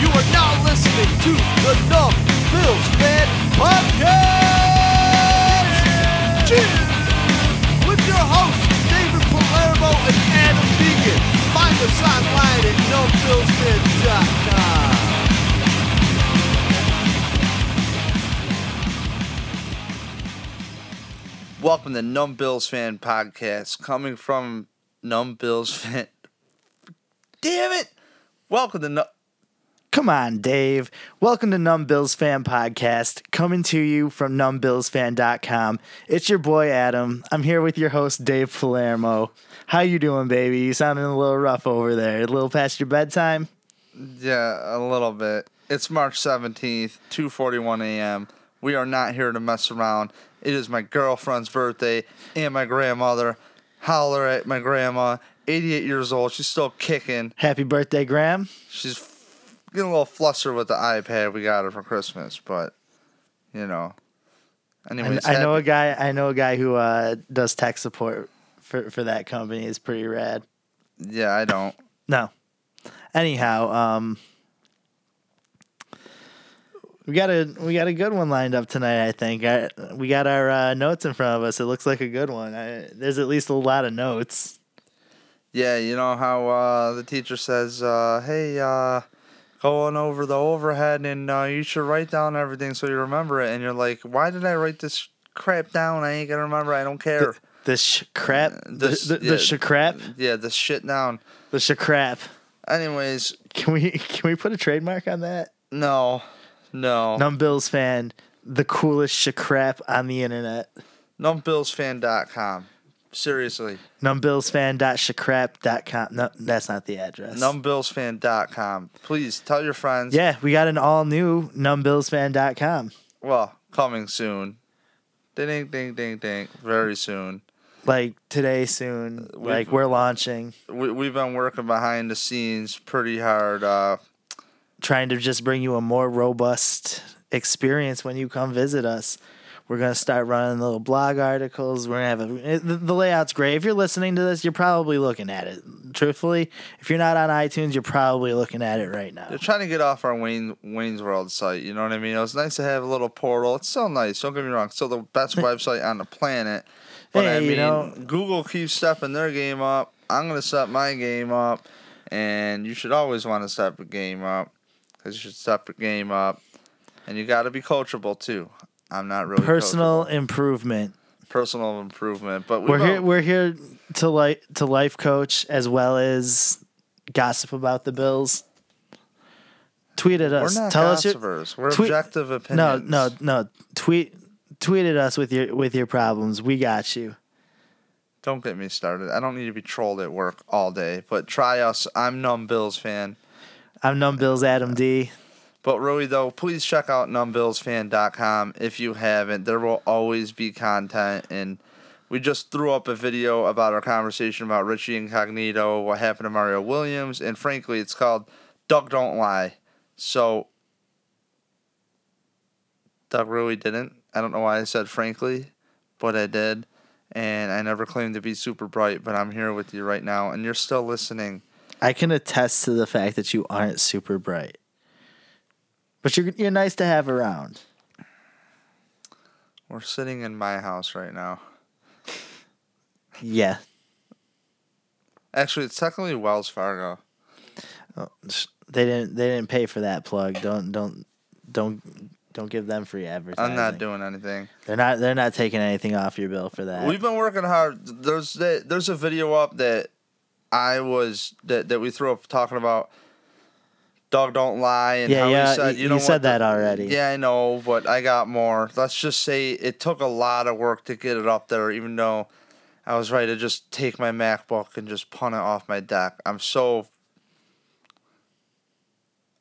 You are now listening to the Numb Bills Fan Podcast! Cheers! With your hosts, David Palermo and Adam Deegan. Find us online at numbbillsfan.com. Welcome to Numb Bills Fan Podcast, coming from Numb Bills Fan. Damn it! Welcome to Numb. Come on, Dave. Welcome to Numb Bills Fan Podcast, coming to you from numbbillsfan.com. It's your boy Adam. I'm here with your host Dave Palermo. How you doing, baby? You sounding a little rough over there. A little past your bedtime? Yeah, a little bit. It's March 17th, 2:41 a.m. We are not here to mess around. It is my girlfriend's birthday and my grandmother. Holler at my grandma, 88 years old. She's still kicking. Happy birthday, Graham. She's f- getting a little flustered with the iPad we got her for Christmas, but you know. I, Anyways, I know a guy. I know a guy who uh, does tech support for for that company. It's pretty rad. Yeah, I don't. No. Anyhow, um we got a we got a good one lined up tonight. I think I, we got our uh, notes in front of us. It looks like a good one. I, there's at least a lot of notes. Yeah, you know how uh, the teacher says, uh, "Hey, uh, go on over the overhead, and uh, you should write down everything so you remember it." And you're like, "Why did I write this crap down? I ain't gonna remember. I don't care." This sh- crap. This- the the, yeah. the sh- crap. yeah, this shit down. The sh- crap. Anyways, Can we can we put a trademark on that? no, no, Numb Bills fan, the coolest sh- crap on the internet. numbbillsfan.com. Seriously, Numbbillsfan.shcrap.com. No, that's not the address. numbbillsfan.com. Please tell your friends. Yeah, we got an all new numbbillsfan.com. Well, coming soon. Ding, ding, ding, ding. Very soon. Like today soon. we've- Like we're launching, We, we've been working behind the scenes pretty hard. Uh, trying to just bring you a more robust experience when you come visit us. We're gonna start running little blog articles. We're gonna have a it- the, layout's great. If you're listening to this, you're probably looking at it. Truthfully, if you're not on iTunes, you're probably looking at it right now. They're trying to get off our Wayne Wayne's World site. You know what I mean? It was nice to have a little portal. It's so nice. Don't get me wrong. It's still the best website on the planet. But I Hey, you know- Google keeps stepping their game up. I'm gonna step my game up, and you should always want to step your game up because you should step your game up, and you got to be coachable too. I'm not really Personal coachable. improvement. personal improvement, but we We're here. We're here to like to life coach as well as gossip about the Bills. Tweet at we're us. not Tell us your gossipers. We're tweet- objective no, no, no. Tweet tweet at us with your with your problems. We got you. Don't get me started. I don't need to be trolled at work all day. But try us. I'm Numb Bills fan. I'm Numb Bills Adam D. But really though, please check out numbbillsfan.com if you haven't. There will always be content and we just threw up a video about our conversation about Richie Incognito, what happened to Mario Williams, and frankly it's called Doug Don't Lie. So Doug really didn't. I don't know why I said frankly, but I did. And I never claimed to be super bright, but I'm here with you right now and you're still listening. I can attest to the fact that you aren't super bright, but you're you're nice to have around. We're sitting in my house right now. Yeah. Actually, it's technically Wells Fargo. Oh, They didn't they didn't pay for that plug. Don't don't don't don't give them free advertising. I'm not doing anything. They're not they're not taking anything off your bill for that. We've been working hard. There's there's a video up that I was that, that we threw up talking about. Doug don't lie and Yeah, how yeah, he said you- you, know you said the- that already. Yeah, I know, but I got more. Let's just say it took a lot of work to get it up there, even though I was ready to just take my MacBook and just punt it off my deck. I'm so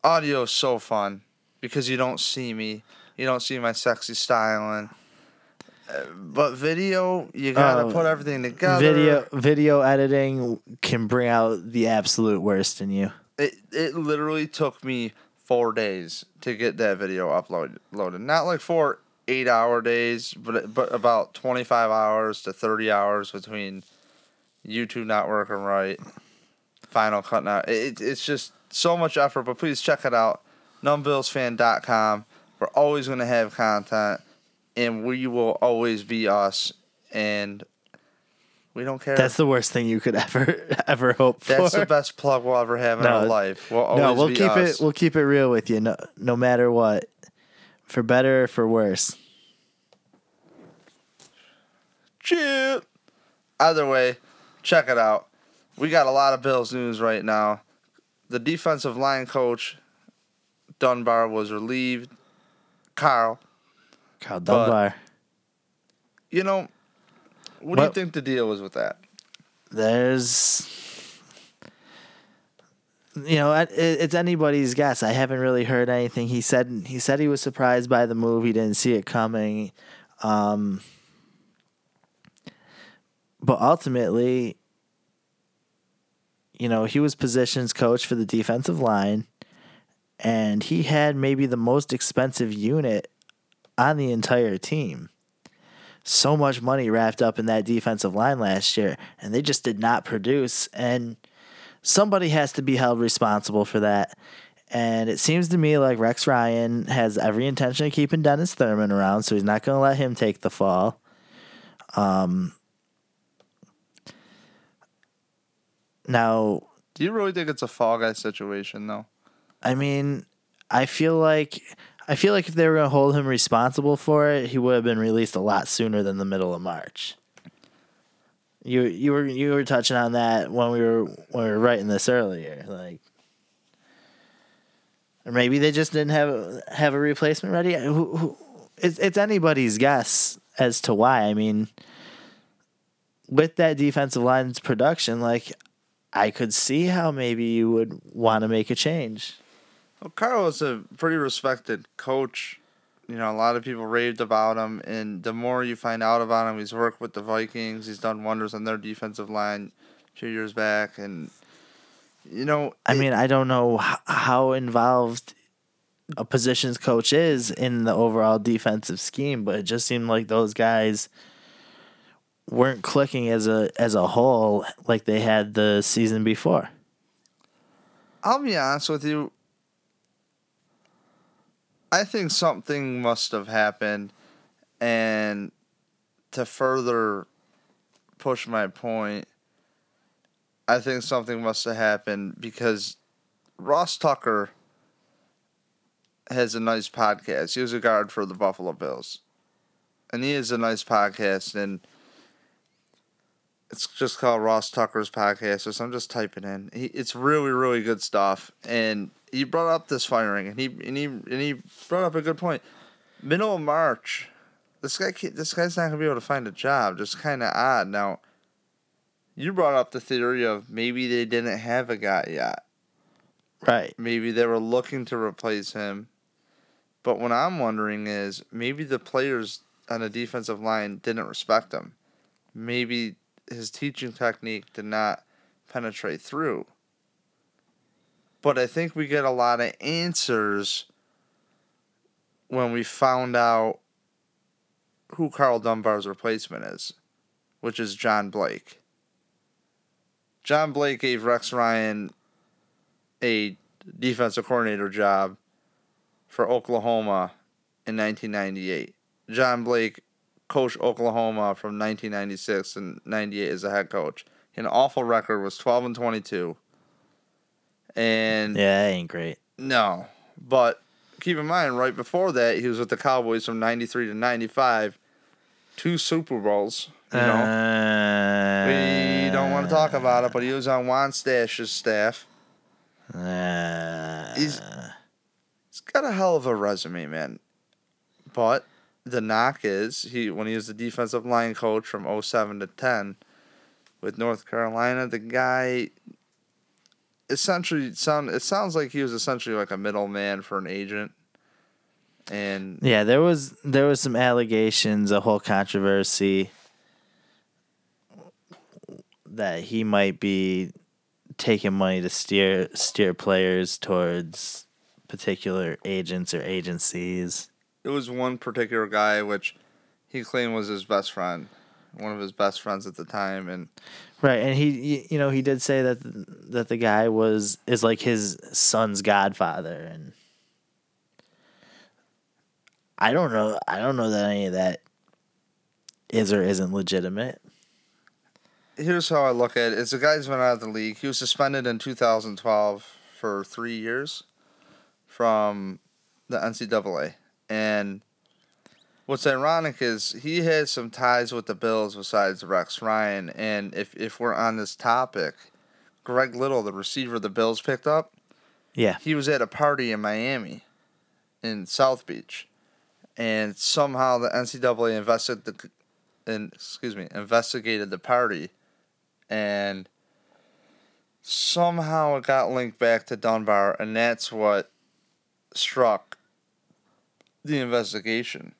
audio is so fun because you don't see me, you don't see my sexy styling. But video, you gotta Oh, put everything together. video video editing can bring out the absolute worst in you. It it literally took me four days to get that video uploaded. Loaded. Not like four eight hour days, but but about twenty five hours to thirty hours between YouTube not working right, Final Cut not. It, it's just so much effort, but please check it out. NumbBillsFan.com. We're always going to have content, and we will always be us, and we don't care. That's the worst thing you could ever ever hope for. That's the best plug we'll ever have in No. our life. We'll always no, we'll be keep us. it. We'll keep it real with you, no, no matter what, for better or for worse. Chip. Either way, check it out. We got a lot of Bills news right now. The defensive line coach, Dunbar, was relieved. Karl, But- Dunbar. you know, what do you think the deal was with that? There's, you know, it's anybody's guess. I haven't really heard anything. He said he said he was surprised by the move. He didn't see it coming. Um, but ultimately, you know, he was positions coach for the defensive line, and he had maybe the most expensive unit on the entire team. So much money wrapped up in that defensive line last year, and they just did not produce. And somebody has to be held responsible for that. And it seems to me like Rex Ryan has every intention of keeping Dennis Thurman around, so he's not going to let him take the fall. Um, now, Do you really think it's a fall guy situation, though? I mean, I feel like I feel like if they were going to hold him responsible for it, he would have been released a lot sooner than the middle of March. You you were you were touching on that when we were when we were writing this earlier, like, or maybe they just didn't have have a replacement ready. Who, who, it's it's anybody's guess as to why. I mean, with that defensive line's production, like I could see how maybe you would want to make a change. Well, Karl is a pretty respected coach. You know, a lot of people raved about him, and the more you find out about him, he's worked with the Vikings. He's done wonders on their defensive line a few years back, and you know, I it- mean, I don't know how involved a positions coach is in the overall defensive scheme, but it just seemed like those guys weren't clicking as a as a whole like they had the season before. I'll be honest with you. I think something must have happened, and to further push my point, I think something must have happened because Ross Tucker has a nice podcast. He was a guard for the Buffalo Bills, and he has a nice podcast, and it's just called Ross Tucker's podcast. So I'm just typing in. He, it's really, really good stuff. And he brought up this firing, and he and he and he brought up a good point. Middle of March, this guy this guy's not gonna be able to find a job. Just kind of odd. Now, you brought up the theory of maybe they didn't have a guy yet. Right. Maybe they were looking to replace him. But what I'm wondering is maybe the players on the defensive line didn't respect him. Maybe his teaching technique did not penetrate through. But I think we get a lot of answers when we found out who Karl Dunbar's replacement is, which is John Blake. John Blake gave Rex Ryan a defensive coordinator job for Oklahoma in 1998. John Blake coached Oklahoma from 1996 and 98 as a head coach. An awful record was 12 and 22. And Yeah, that ain't great. no, but keep in mind, right before that, he was with the Cowboys from 93 to 95, two Super Bowls. You know, Uh, we don't want to talk about it, but he was on Juan Stash's staff. Uh, He's he's got a hell of a resume, man. But the knock is he when he was the defensive line coach from 07 to 10 with North Carolina, the guy essentially sound it sounds like he was essentially like a middleman for an agent. And yeah, there was there was some allegations, a whole controversy that he might be taking money to steer steer players towards particular agents or agencies. It was one particular guy which he claimed was his best friend, one of his best friends at the time and Right, and he, you know, he did say that that the guy was is like his son's godfather, and I don't know, I don't know that any of that is or isn't legitimate. Here's how I look at it: it's a guy's been out of the league. He was suspended in 2012 for three years from the NCAA, and what's ironic is he had some ties with the Bills besides Rex Ryan. And if if we're on this topic, Greg Little, the receiver the Bills picked up, Yeah, he was at a party in Miami, in South Beach, and somehow the NCAA invested the, and excuse me, investigated the party, and somehow it got linked back to Dunbar, and that's what struck the investigation,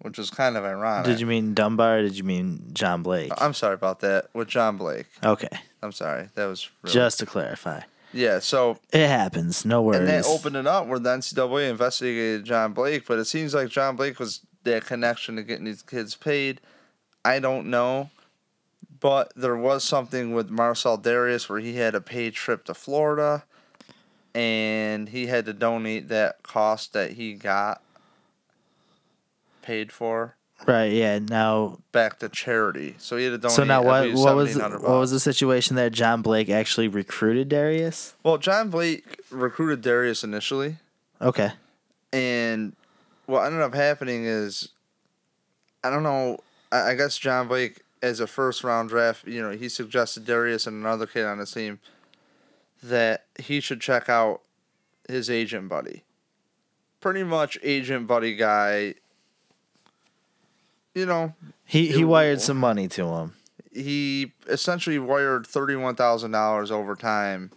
which is kind of ironic. did you mean Dunbar? Or did you mean John Blake? I'm sorry about that with John Blake. Okay, I'm sorry. That was really, just to clarify, yeah. So it happens. No worries. And that opened it up where the NCAA investigated John Blake, but it seems like John Blake was that connection to getting these kids paid. I don't know. But there was something with Marcell Dareus where he had a paid trip to Florida and he had to donate that cost that he got paid for right? Yeah. Now, back to charity. So he had to donate so now what? What was $1,700 what was the situation that John Blake actually recruited Dareus? Well, John Blake recruited Dareus initially. Okay. And what ended up happening is, I don't know. I, I guess John Blake, as a first round draft, you know, he suggested Dareus and another kid on his team that he should check out his agent buddy. Pretty much agent buddy guy. You know, He he wired some money to him. he essentially wired thirty one thousand dollars over time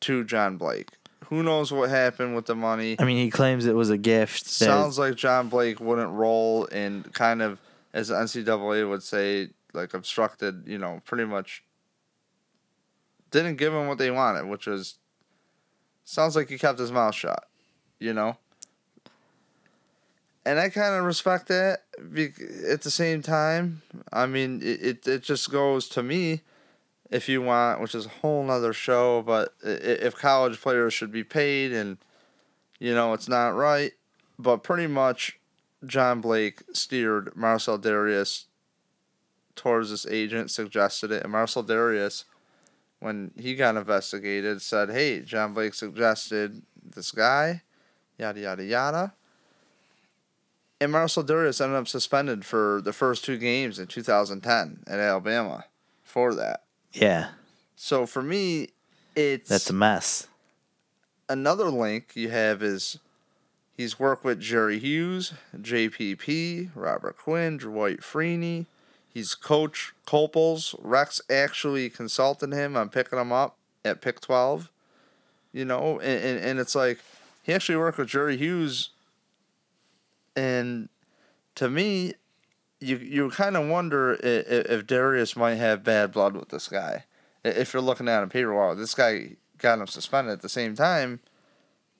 to John Blake. Who knows what happened with the money? I mean, he claims it was a gift. that- Sounds like John Blake wouldn't roll and kind of, as the NCAA would say, like obstructed. You know, pretty much didn't give him what they wanted, which was sounds like he kept his mouth shut. You know. And I kind of respect that. At the same time, I mean, it, it, it just goes to me, if you want, which is a whole nother show. But if college players should be paid, and you know it's not right, but pretty much, John Blake steered Marcell Dareus towards this agent, suggested it, and Marcell Dareus, when he got investigated, said, "Hey, John Blake suggested this guy, yada yada yada." And Marcell Dareus ended up suspended for the first two games in 2010 at Alabama for that. yeah, So for me, it's that's a mess. another link you have is he's worked with Jerry Hughes, JPP, Robert Quinn, Dwight Freeney. He's coach Copels. Rex actually consulted him on picking him up at pick 12. You know, and, and, and it's like he actually worked with Jerry Hughes. And to me, you you kind of wonder if, if Dareus might have bad blood with this guy. If you're looking at him paper, wow, this guy got him suspended at the same time.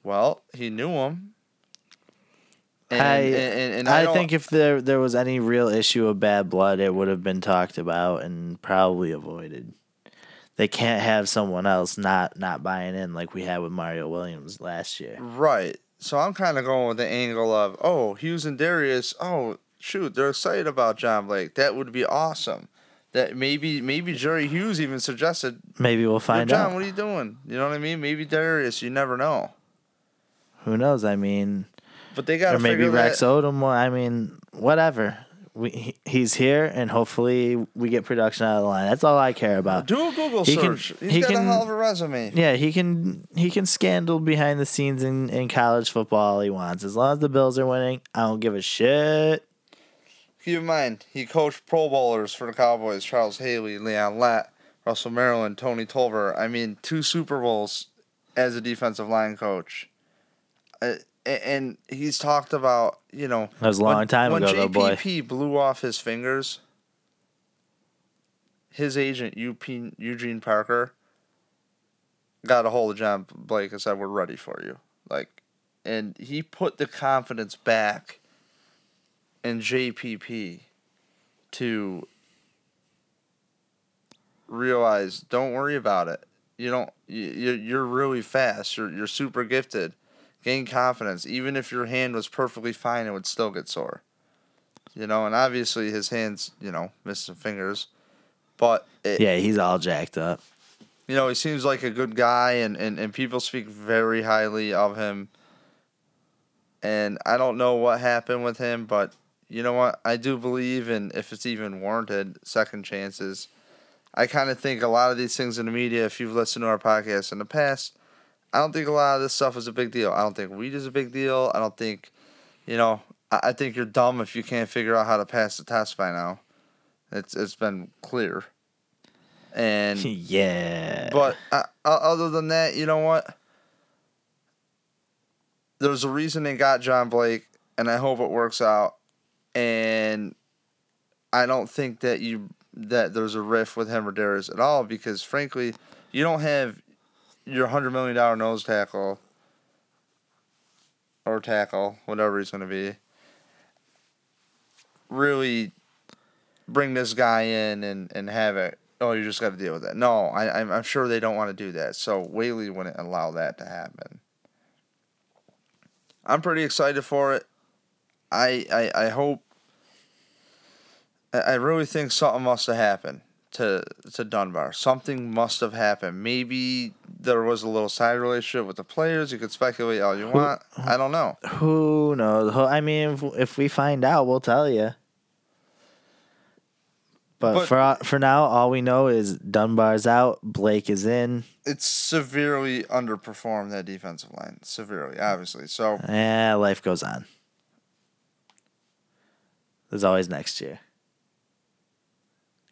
Well, he knew him. And, I and, and, I, don't- think if there there was any real issue of bad blood, it would have been talked about and probably avoided. They can't have someone else not not buying in like we had with Mario Williams last year. Right. So I'm kind of going with the angle of, oh, Hughes and Dareus, oh, shoot, they're excited about John Blake. That would be awesome. That maybe maybe Jerry Hughes even suggested, Maybe we'll "Yo, find John, out. what are you doing? You know what I mean? Maybe Dareus, you never know. Who knows? I mean, But they got or maybe Rex that. Odom. I mean, whatever. We he's here, and hopefully we get production out of the line. That's all I care about. Do a Google He can- search. He's he got can- a hell of a resume. Yeah, he can he can scandal behind the scenes in, in college football all he wants. As long as the Bills are winning, I don't give a shit. Keep in mind, he coached Pro Bowlers for the Cowboys: Charles Haley, Leon Lett, Russell Maryland, Tony Tolbert. I mean, two Super Bowls as a defensive line coach. A- and he's talked about, you know, That was a long when, time when ago, though, boy. JPP blew off his fingers. His agent, UP, Eugene Parker, got a hold of John Blake and said, "We're ready for you." Like, and he put the confidence back in JPP to realize don't worry about it. You don't. You you're- you're really fast. You're you're super gifted. Gain confidence. Even if your hand was perfectly fine, it would still get sore. You know, and obviously his hands, you know, missing fingers, but it, Yeah, he's all jacked up. you know, he seems like a good guy, and, and, and people speak very highly of him. And I don't know what happened with him, but you know what? I do believe in, if it's even warranted, second chances. I kind of think a lot of these things in the media, if you've listened to our podcast in the past, I don't think a lot of this stuff is a big deal. I don't think weed is a big deal. I don't think, you know, I, I think you're dumb if you can't figure out how to pass the test by now. It's It's been clear. And yeah. but uh, other than that, you know what? There's a reason they got John Blake, and I hope it works out. And I don't think that you that there's a riff with him or Dareus at all because frankly, you don't have your hundred million dollar nose tackle or tackle, whatever he's gonna be. Really bring this guy in and, and have it. Oh, you just got to deal with that. No, I, I'm, I'm sure they don't want to do that. So Whaley wouldn't allow that to happen. I'm pretty excited for it. I I, I hope. I, I really think something must have happened to to Dunbar. Something must have happened. Maybe there was a little side relationship with the players. You could speculate all you want. I don't know. Who knows? I mean, if, if we find out, we'll tell you. But, But- for uh, for now, all we know is Dunbar's out, Blake is in. It's severely underperformed that defensive line. Severely, obviously. So Yeah, life goes on. There's always next year.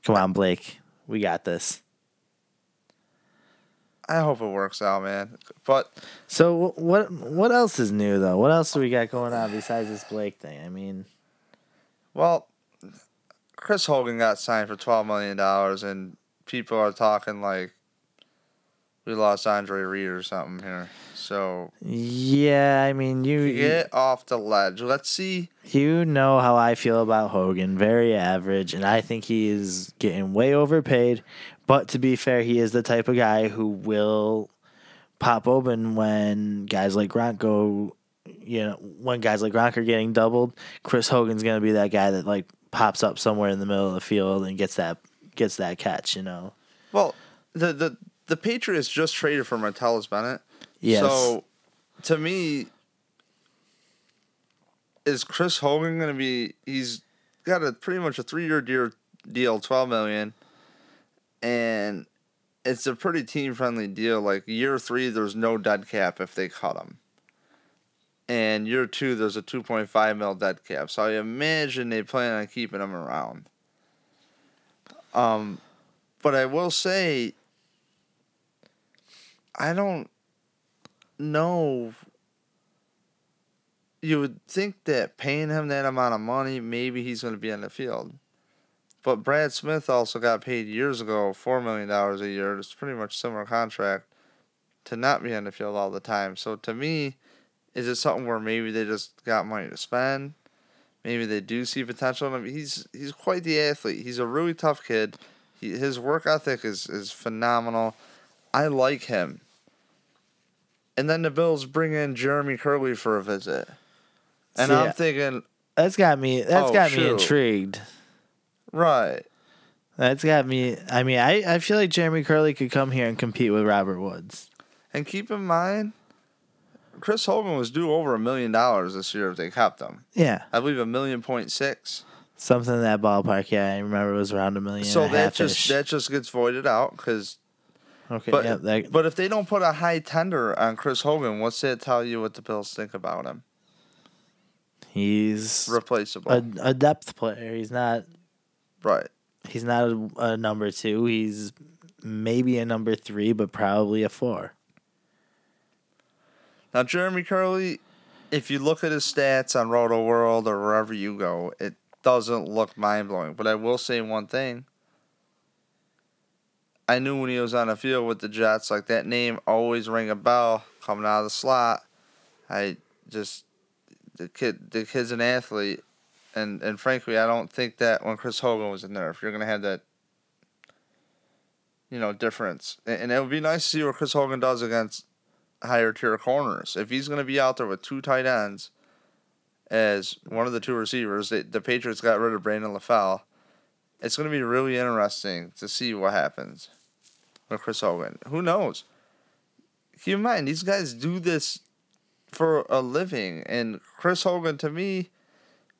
Come on, Blake. We got this. I hope it works out, man. But So what what else is new though? What else do we got going on besides this Blake thing? I mean, Well, Chris Hogan got signed for twelve million dollars, and people are talking like we lost Andre Reed or something here. So yeah, I mean you you, get off the ledge. Let's see. you know how I feel about Hogan, very average, and I think he is getting way overpaid. But to be fair, he is the type of guy who will pop open when guys like Gronk go. You know, when guys like Gronk are getting doubled, Chris Hogan's gonna be that guy that like pops up somewhere in the middle of the field and gets that gets that catch. You know. Well, the the the Patriots just traded for Martellus Bennett. Yes. So, to me, is Chris Hogan going to be? He's got a pretty much a three year deal, deal, twelve million, and it's a pretty team friendly deal. Like year three, there's no dead cap if they cut him, and year two, there's a two point five mil dead cap. So I imagine they plan on keeping him around. Um, but I will say, I don't know. You would think that paying him that amount of money, maybe he's going to be on the field. But Brad Smith also got paid years ago four million dollars a year. It's pretty much similar contract to not be on the field all the time. So to me, is it something where maybe they just got money to spend? Maybe they do see potential in him. He's he's quite the athlete. He's a really tough kid. He, his work ethic is is phenomenal. I like him. And then the Bills bring in Jeremy Kerley for a visit. And See, I'm thinking, That's got me. That's Oh, got me intrigued. right. That's got me. I mean, I, I feel like Jeremy Kerley could come here and compete with Robert Woods. And keep in mind, Chris Hogan was due over a million dollars this year if they kept him. Yeah, I believe a million point six. something in that ballpark. Yeah, I remember it was around a million. So that just that just gets voided out because. Okay. But yeah, that, but if they don't put a high tender on Chris Hogan, what's that tell you what the Bills think about him? he's Replaceable, a, a depth player. He's not. right? He's not a, a number two. He's maybe a number three, but probably a four. Now, Jeremy Kerley, if you look at his stats on Rotoworld or wherever you go, it doesn't look mind blowing. But I will say one thing. I knew when he was on the field with the Jets, like that name always rang a bell coming out of the slot. I just the kid the kid's an athlete and and frankly I don't think that when Chris Hogan was in there, if you're gonna have that you know, difference. And, and it would be nice to see what Chris Hogan does against higher tier corners. If he's to be out there with two tight ends as one of the two receivers, they, the Patriots got rid of Brandon LaFell. It's going to be really interesting to see what happens with Chris Hogan. Who knows? Keep in mind, these guys do this for a living, and Chris Hogan, to me,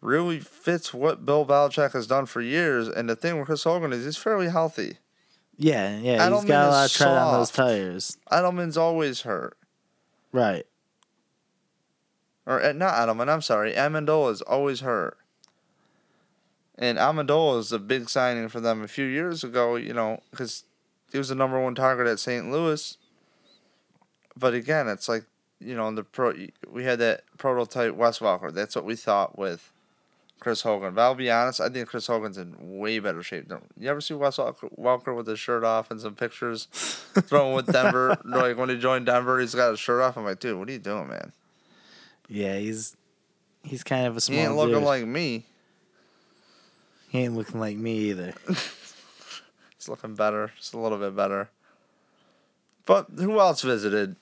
really fits what Bill Belichick has done for years. And the thing with Chris Hogan is he's fairly healthy. Yeah, yeah, he's Edelman got a lot of tread on those tires. Edelman's always hurt. Right. Or uh, not Edelman, I'm sorry. Amendola is always hurt. And Amendola is a big signing for them a few years ago, you know, because he was the number one target at St. Louis. But again, it's like, you know, the pro we had that prototype Wes Welker. That's what we thought with Chris Hogan. But I'll be honest, I think Chris Hogan's in way better shape. You ever see Wes Welker Welker with his shirt off and some pictures throwing with Denver? like when he joined Denver, he's got his shirt off. I'm like, dude, what are you doing, man? Yeah, he's he's kind of a small He ain't looking dude. like me. He ain't looking like me either. It's looking better, It's a little bit better. But who else visited?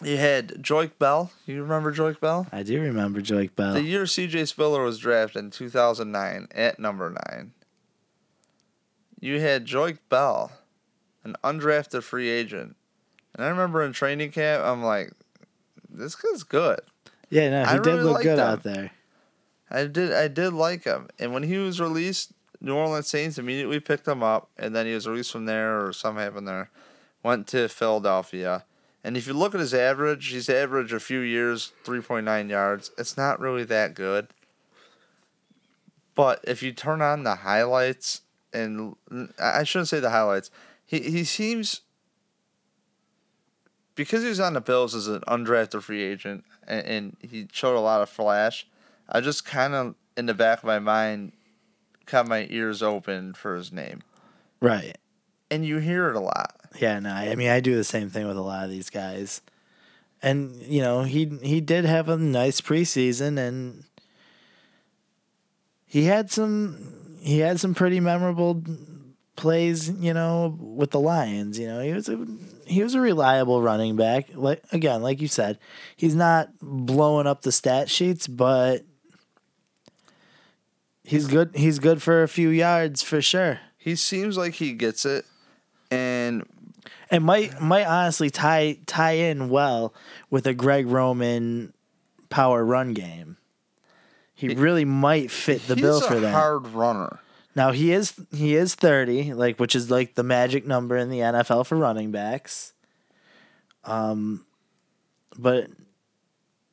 You had Joique Bell. You remember Joique Bell? I do remember Joique Bell. The year C.J. Spiller was drafted in 2009 at number nine. You had Joique Bell, an undrafted free agent. And I remember in training camp, I'm like, this kid's good. yeah, no, he I did really look good him. out there. I did I did like him. And when he was released, New Orleans Saints immediately picked him up and then he was released from there or something happened there. Went to Philadelphia. And if you look at his average, he's averaged a few years, three point nine yards. It's not really that good. But if you turn on the highlights and I shouldn't say the highlights. He he seems because he was on the Bills as an undrafted free agent and, and he showed a lot of flash. I just kind of in the back of my mind kept my ears open for his name, Right. and you hear it a lot. Yeah, no, I mean I do the same thing with a lot of these guys. And you know, he he did have a nice preseason and he had some he had some pretty memorable plays, you know, with the Lions, you know. He was a he was a reliable running back. Like again, like you said, he's not blowing up the stat sheets, but he's good he's good for a few yards for sure. He seems like he gets it, and It might might honestly tie tie in well with a Greg Roman power run game. He really might fit the bill for that. hard runner. now he is he is thirty, like which is like the magic number in the NFL for running backs. Um, but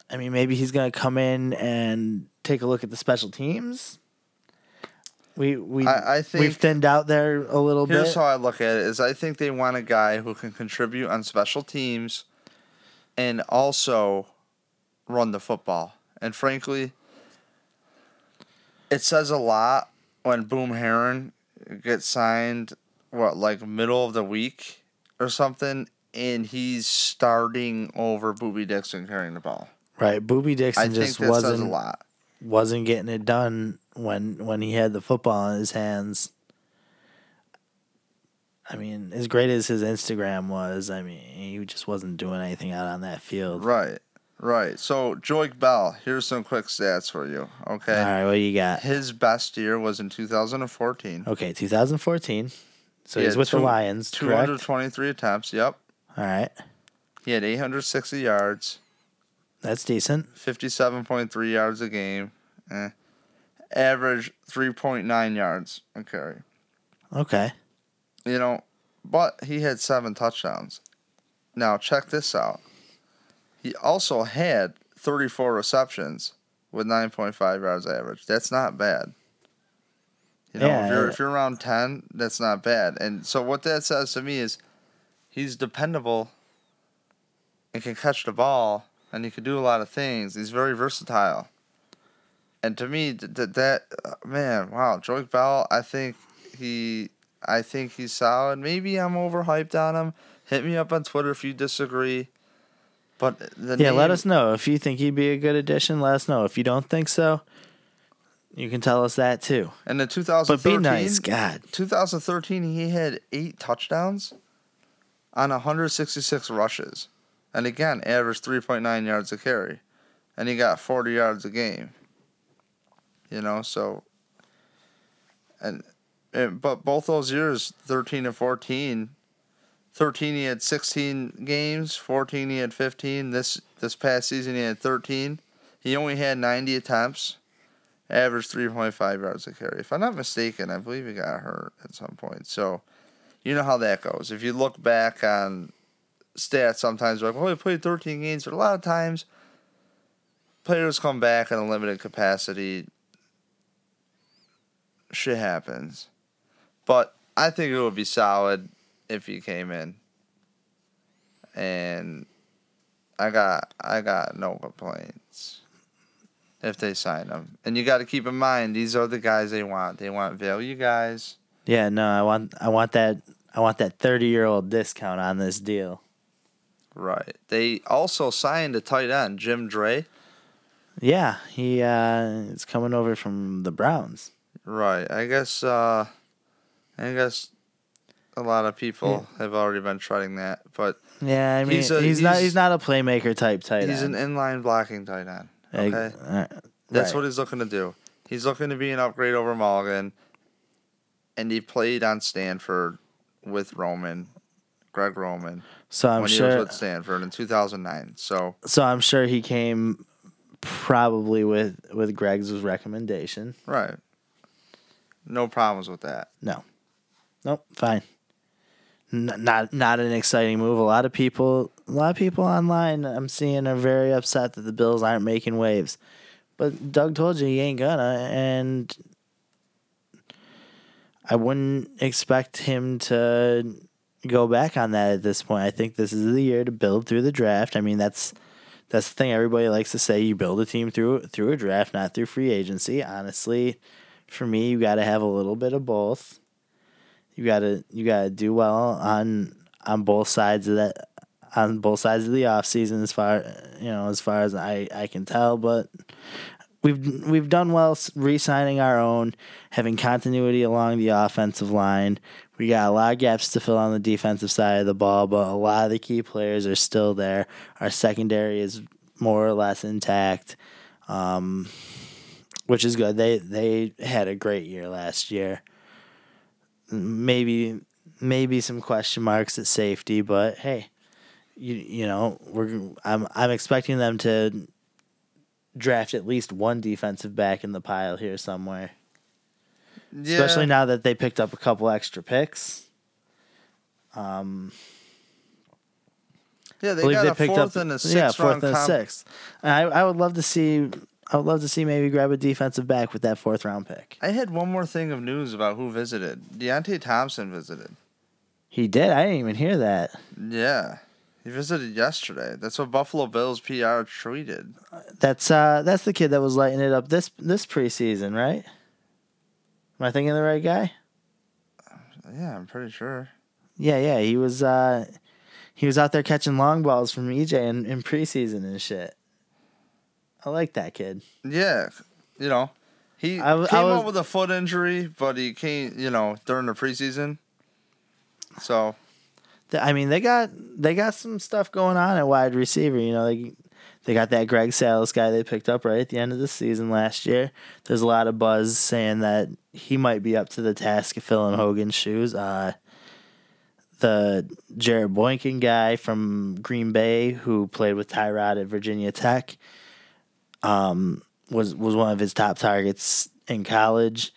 I mean, maybe he's gonna come in and take a look at the special teams. We we I- I think- we've thinned out there a little Here's bit. Here's how I look at it: is I think they want a guy who can contribute on special teams, and also run the football. And frankly, it says a lot when Boom Herron gets signed. What like middle of the week or something, and he's starting over Boobie Dixon carrying the ball. right, Boobie I Dixon think just says a lot. Wasn't getting it done when when he had the football in his hands. I mean, as great as his Instagram was, I mean, he just wasn't doing anything out on that field. Right, right. So Joique Bell, here's some quick stats for you. Okay. All right, what do you got? His best year was in 2014. Okay, 2014. So He he's with two- the Lions, correct? 223 attempts. Yep. All right, He had 860 yards, that's decent. 57.3 yards a game. Eh. Average 3.9 yards a carry. Okay, You know, but he had seven touchdowns. Now, check this out. He also had 34 receptions with 9.5 yards average. That's not bad. You know, Yeah, if you're if you're around 10, that's not bad. And so what that says to me is he's dependable and can catch the ball and he could do a lot of things. He's very versatile. And to me, th- th- that uh, man, wow, Joique Bell, I think he, I think he's solid. Maybe I'm overhyped on him. Hit me up on Twitter if you disagree. But the yeah. Let us know if you think he'd be a good addition. Let us know if you don't think so. You can tell us that too. And in But be nice, God. 2013, he had eight touchdowns on 166 rushes. And again, averaged 3.9 yards a carry. And he got 40 yards a game. You know, so. And, and But both those years, 13 and 14, 13 he had 16 games, 14 he had 15. This this past season he had 13. He only had 90 attempts averaged 3.5 yards a carry. If I'm not mistaken, I believe he got hurt at some point. So, you know how that goes. If you look back on stats, sometimes like, well, he played 13 games, but a lot of times players come back in a limited capacity. Shit happens. But I think it would be solid if he came in. And I got I got no complaints if they sign him. And you got to keep in mind these are the guys they want. They want value guys. Yeah, no, I want I want that I want that thirty year old discount on this deal. Right. They also signed a tight end, Jim Dray. Yeah, he uh is coming over from the Browns. Right. I guess uh I guess a lot of people have already been trying that, but Yeah, I mean He's he's, a- not he's- he's not a playmaker type tight end. he's an inline blocking tight end. Okay. uh, That's right. what he's looking to do. He's looking to be an upgrade over Mulligan. And he played on Stanford with Roman, Greg Roman, So I'm when he sure was with Stanford in 2009. So, so I'm sure he came probably with with Greg's recommendation. right. No problems with that. No. Nope, fine. N- not not an exciting move. A lot of people, a lot of people online, I'm seeing are very upset that the Bills aren't making waves. But Doug told you he ain't gonna, and I wouldn't expect him to go back on that at this point. I think this is the year to build through the draft. I mean, that's that's the thing everybody likes to say. You build a team through through a draft, not through free agency. Honestly, for me, you got to have a little bit of both. You gotta you gotta do well on on both sides of that on both sides of the off season as far you know as far as I, I can tell. But we've we've done well re-signing our own, having continuity along the offensive line. We got a lot of gaps to fill on the defensive side of the ball, but a lot of the key players are still there. Our secondary is more or less intact, um, which is good. They they had a great year last year. Maybe maybe some question marks at safety, but hey, you you know we're I'm I'm expecting them to draft at least one defensive back in the pile here somewhere. Yeah. Especially now that they picked up a couple extra picks. Um, Yeah, they got they a picked fourth up and a sixth yeah fourth round and comp. sixth. And I I would love to see I would love to see maybe grab a defensive back with that fourth round pick. I had one more thing of news about who visited. Deonte Thompson visited. He did. I didn't even hear that. Yeah. He visited yesterday. That's what Buffalo Bills PR tweeted. That's uh that's the kid that was lighting it up this this preseason, right? Am I thinking the right guy? Yeah, I'm pretty sure. Yeah, yeah. He was uh he was out there catching long balls from EJ in, in preseason and shit. I like that kid. Yeah, you know, he I w- I came was- up with a foot injury, but he came, you know, during the preseason. So I mean, they got they got some stuff going on at wide receiver. You know, they they got that Greg Salas guy they picked up right at the end of the season last year. There's a lot of buzz saying that he might be up to the task of filling Hogan's shoes. Uh, the Jarrett Boykin guy from Green Bay who played with Tyrod at Virginia Tech um, was was one of his top targets in college.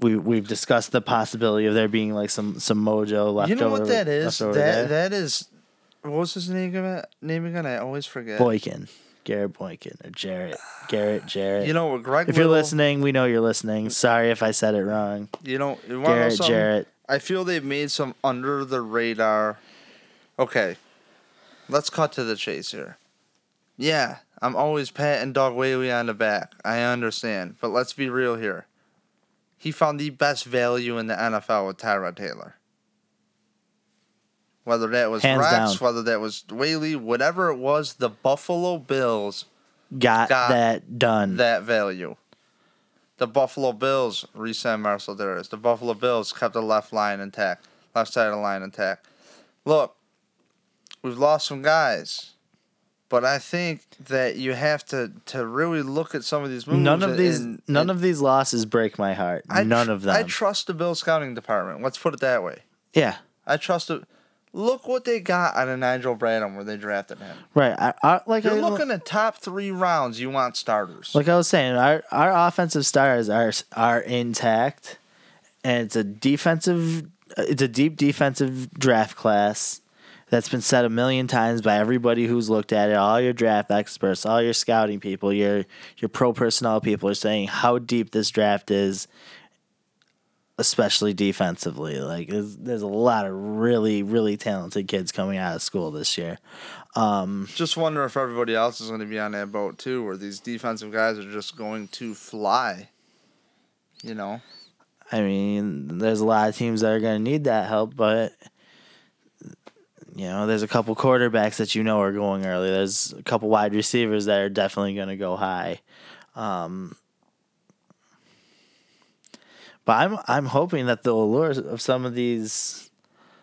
We we've discussed the possibility of there being like some some mojo left you know what that is? That there. that is. What was his name again? Name again? I always forget. Boykin, Garrett Boykin or Jarrett, Garrett, Jarrett. You know, what Greg. if you're Little- listening, we know you're listening. Sorry if I said it wrong. you know, you wanna know Garrett. Jarrett. I feel they've made some under the radar. Okay, let's cut to the chase here. Yeah, I'm always patting Doug Whaley on the back. I understand, but let's be real here. He found the best value in the NFL with Tyrod Taylor. Whether that was Hands Rex, down. whether that was Whaley, whatever it was, the Buffalo Bills Got, Got that done. that value. The Buffalo Bills re-signed Marcell Dareus. The Buffalo Bills kept the left line intact, left side of the line intact. Look, we've lost some guys, but I think that you have to to really look at some of these moves. None of these and- none and of these losses break my heart. I None tr- of them. I trust the Bill scouting department. Let's put it that way. yeah. I trust it. Look what they got out of Nigel Bradham where they drafted him. Right. I, I, like You're I, looking at top three rounds. You want starters. like I was saying, our our offensive stars are are intact, and it's a defensive. It's a deep defensive draft class that's been said a million times by everybody who's looked at it. All your draft experts, all your scouting people, your your pro personnel people are saying how deep this draft is, especially defensively. Like there's, there's a lot of really really talented kids coming out of school this year. just wonder if everybody else is going to be on that boat too, where these defensive guys are just going to fly. You know, I mean, there's a lot of teams that are going to need that help, but you know, there's a couple quarterbacks that you know are going early. There's a couple wide receivers that are definitely going to go high. Um, but I'm I'm hoping that the allure of some of these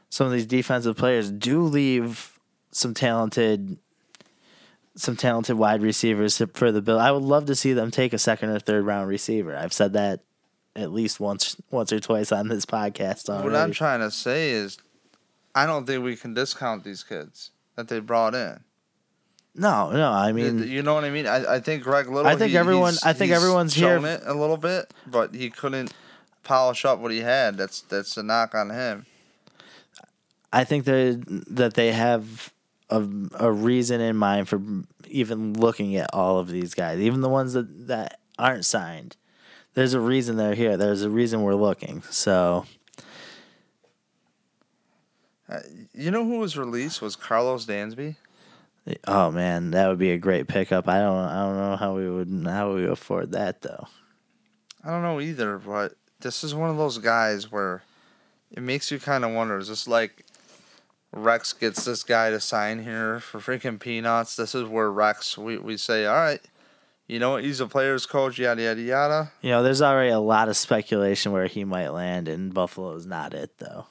some of these defensive players do leave some talented some talented wide receivers to- for the bill. I would love to see them take a second or third round receiver. I've said that at least once once or twice on this podcast already. what I'm trying to say is, I don't think we can discount these kids that they brought in. no, no, I mean you know what I mean? I, I think Greg Little. I think he- everyone- I think everyone's here- it a little bit, but he couldn't polish up what he had. That's that's a knock on him. I think that that they have a, a reason in mind for even looking at all of these guys, even the ones that, that aren't signed. There's a reason they're here. There's a reason we're looking. So uh, You know who was released was Karlos Dansby. Oh man, that would be a great pickup. I don't I don't know how we would how we would afford that though. I don't know either, but this is one of those guys where it makes you kind of wonder. Is this like Rex gets this guy to sign here for freaking peanuts? This is where Rex we, we say, all right, you know what? He's a player's coach, yada yada yada. You know, there's already a lot of speculation where he might land, and Buffalo is not it though.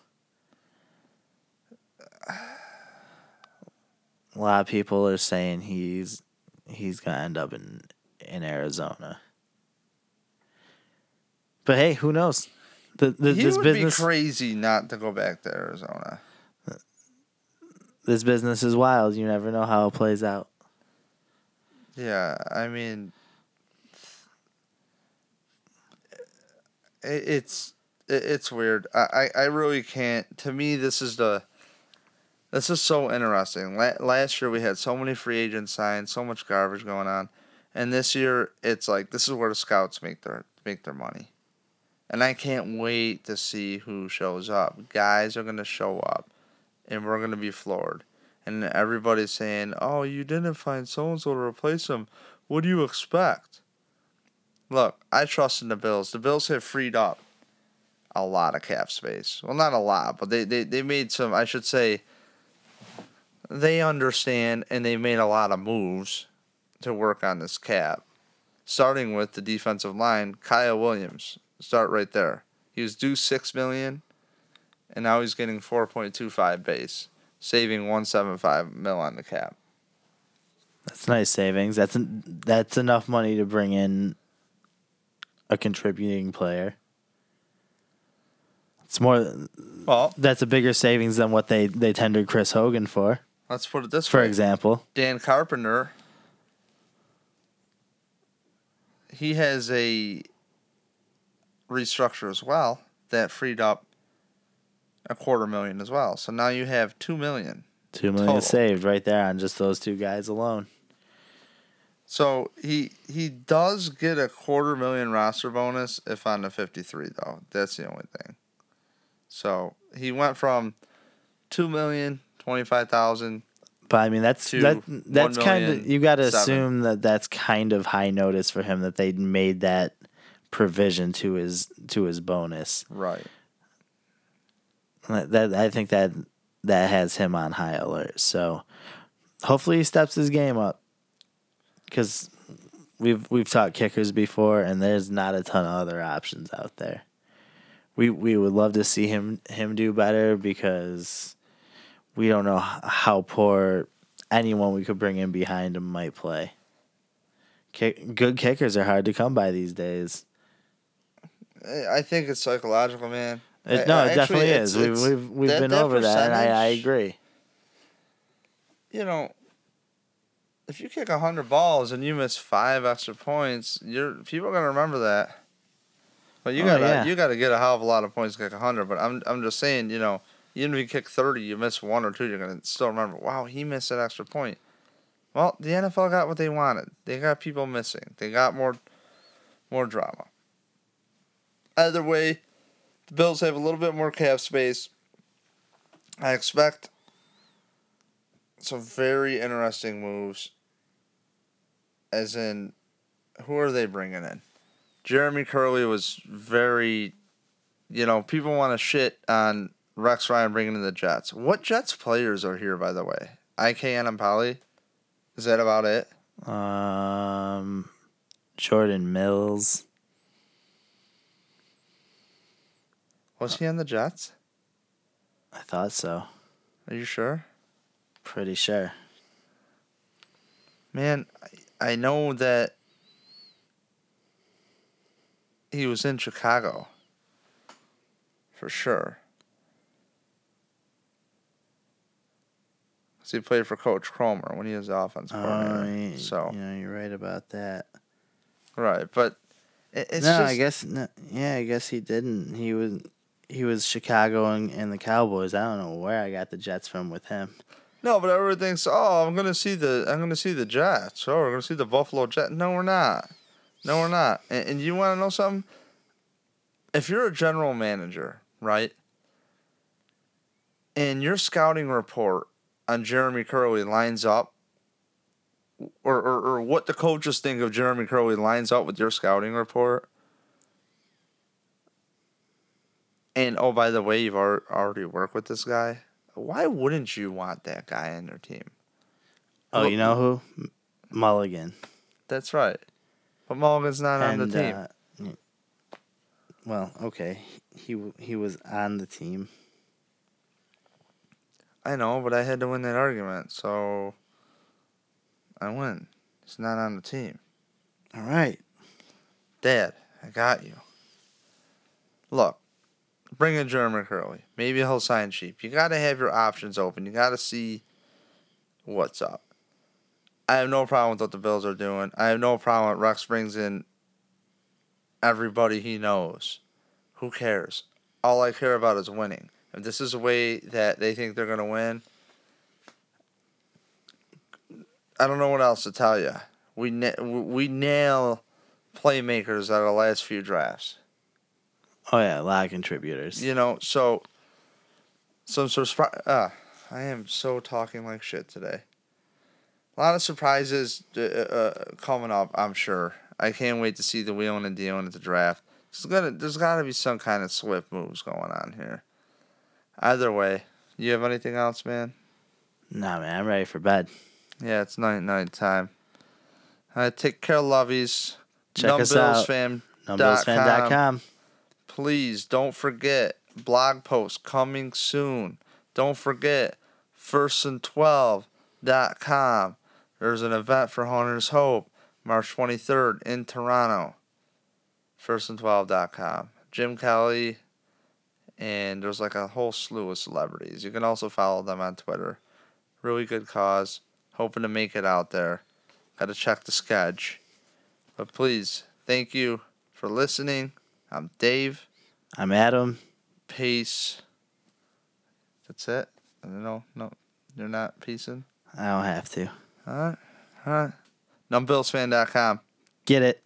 A lot of people are saying he's he's gonna end up in in Arizona. But hey, who knows? The, the, he this would business be crazy not to go back to Arizona. this business is wild. You never know how it plays out. Yeah, I mean, it, it's it, it's weird. I, I I really can't. To me, this is the. This is so interesting. La- last year we had so many free agents signed, so much garbage going on, and this year it's like this is where the scouts make their make their money, and I can't wait to see who shows up. Guys are gonna show up, and we're gonna be floored and everybody's saying, "Oh, you didn't find so and so to replace him. What do you expect?" Look, I trust in the Bills. The Bills have freed up a lot of cap space. Well, not a lot, but they they, they made some. I should say. They understand, and they made a lot of moves to work on this cap. Starting with the defensive line, Kyle Williams. Start right there. He was due six million, and now he's getting four point two five base saving 175 mil on the cap. That's nice savings. That's that's enough money to bring in a contributing player. It's more. Well, That's a bigger savings than what they they tendered Chris Hogan for, let's put it this for way. example. Dan Carpenter he has a restructure as well that freed up a quarter million as well. So now you have 2 million. Two million Total. saved right there on just those two guys alone. So he he does get a quarter million roster bonus if on the 53 though. That's the only thing. So he went from two million twenty five thousand. But I mean, that's that that's kind of you got to assume that that's kind of high notice for him that they made that provision to his to his bonus. right. That, I think that that has him on high alert. So hopefully he steps his game up because we've we've talked kickers before, and there's not a ton of other options out there. We we would love to see him him do better because we don't know how poor anyone we could bring in behind him might play. Kick, good kickers are hard to come by these days. I I think it's psychological, man. It, no, I- it definitely actually, is. it's- We've we've we've that- been that over that, and I, I agree. you know, if you kick hundred balls and you miss five extra points, you're people are gonna remember that. But you Oh, gotta yeah. you gotta get a hell of a lot of points to kick hundred. But I'm I'm just saying, you know, even if you kick thirty, you miss one or two, you're gonna still remember. Wow, he missed that extra point. Well, the NFL got what they wanted. They got people missing. They got more more drama. Either way, the Bills have a little bit more cap space. I expect some very interesting moves. As in, who are they bringing in? Jeremy Kerley was very, you know, people want to shit on Rex Ryan bringing in the Jets. What Jets players are here, by the way? IK Enemkpali? Is that about it? Um, Jordan Mills. Was he on the Jets? I thought so. Are you sure? Pretty sure. Man, I- I know that he was in Chicago. For sure. 'Cause he played for Coach Kromer when he was the offensive Oh, coordinator. y- so, you know, you're right about that. right. But it, it's no, just. I guess no, yeah, I guess he didn't. He was he was Chicago and, and the Cowboys. I don't know where I got the Jets from with him. No, but everyone thinks, oh, I'm gonna see the I'm gonna see the Jets. Oh, we're gonna see the Buffalo Jets. No, we're not. No, we're not. And, and you want to know something? If you're a general manager, right, and your scouting report on Jeremy Kerley lines up, or, or or what the coaches think of Jeremy Kerley lines up with your scouting report. And oh, by the way, you've already worked with this guy. Why wouldn't you want that guy on your team? Oh, you know who? Mulligan. That's right. But Mulligan's not on the team. uh, well, okay, he he was on the team. I know, but I had to win that argument, so I win. He's not on the team. All right. Dad, I got you. Look, bring in German Kerley. Maybe he'll sign cheap. You got to have your options open. You got to see what's up. I have no problem with what the Bills are doing. I have no problem with Rex brings in everybody he knows. Who cares? All I care about is winning. If this is a way that they think they're going to win, I don't know what else to tell you. We na- we nail playmakers at our last few drafts. Oh yeah, a lot of contributors. You know, so some surprise. Uh, I am so talking like shit today. A lot of surprises uh, uh, coming up. I'm sure. I can't wait to see the wheeling and dealing at the draft. There's gonna, there's got to be some kind of swift moves going on here. Either way, you have anything else, man? Nah, man, I'm ready for bed. Yeah, it's night night time. Uh, take care, lovies. Check us out. Fam. NumbBillsFan.com. please don't forget blog post coming soon. Don't forget firstand12.com. There's an event for Hunter's Hope March 23rd in Toronto. Firstand12.com. Jim Kelly and there's like a whole slew of celebrities. You can also follow them on Twitter. Really good cause. Hoping to make it out there. Got to check the sketch. But please, thank you for listening. I'm Dave. I'm Adam. Peace. That's it. No, no, you're not peacing. I don't have to. All right, all right. NumbBillsFan.com. Get it.